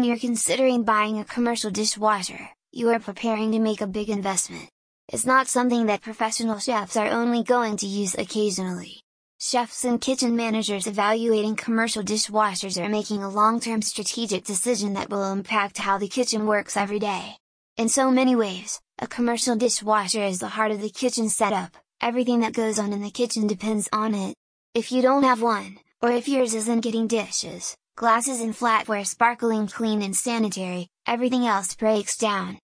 when you're considering buying a commercial dishwasher, you are preparing to make a big investment. It's not something that professional chefs are only going to use occasionally. Chefs and kitchen managers evaluating commercial dishwashers are making a long-term strategic decision that will impact how the kitchen works every day. In so many ways, a commercial dishwasher is the heart of the kitchen setup, everything that goes on in the kitchen depends on it. If you don't have one, or if yours isn't getting dishes, glasses and flatware sparkling clean and sanitary, everything else breaks down.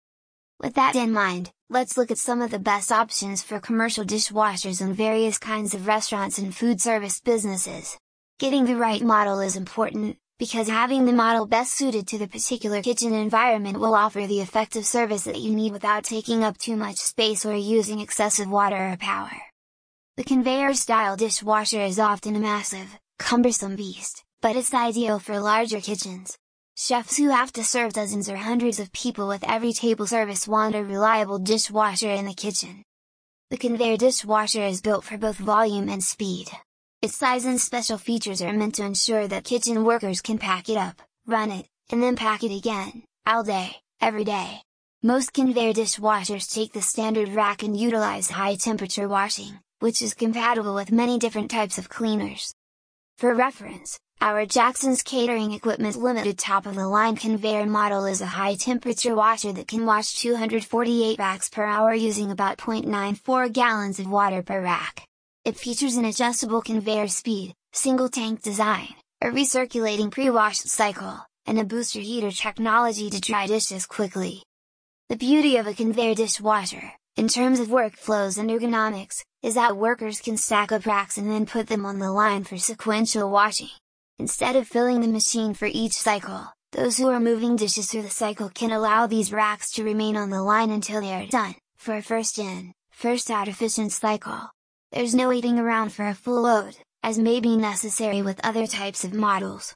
With that in mind, let's look at some of the best options for commercial dishwashers in various kinds of restaurants and food service businesses. Getting the right model is important, because having the model best suited to the particular kitchen environment will offer the effective service that you need without taking up too much space or using excessive water or power. The conveyor style dishwasher is often a massive, cumbersome beast, but it's ideal for larger kitchens. Chefs who have to serve dozens or hundreds of people with every table service want a reliable dishwasher in the kitchen. The conveyor dishwasher is built for both volume and speed. Its size and special features are meant to ensure that kitchen workers can pack it up, run it, and then pack it again, all day, every day. Most conveyor dishwashers take the standard rack and utilize high temperature washing, which is compatible with many different types of cleaners. For reference, our Jackson's Catering Equipment Limited top of the line conveyor model is a high temperature washer that can wash 248 racks per hour using about 0.94 gallons of water per rack. It features an adjustable conveyor speed, single tank design, a recirculating pre-wash cycle, and a booster heater technology to dry dishes quickly. The beauty of a conveyor dishwasher, in terms of workflows and ergonomics, is that workers can stack up racks and then put them on the line for sequential washing. Instead of filling the machine for each cycle, those who are moving dishes through the cycle can allow these racks to remain on the line until they are done, for a first in, first out efficient cycle. There's no waiting around for a full load, as may be necessary with other types of models.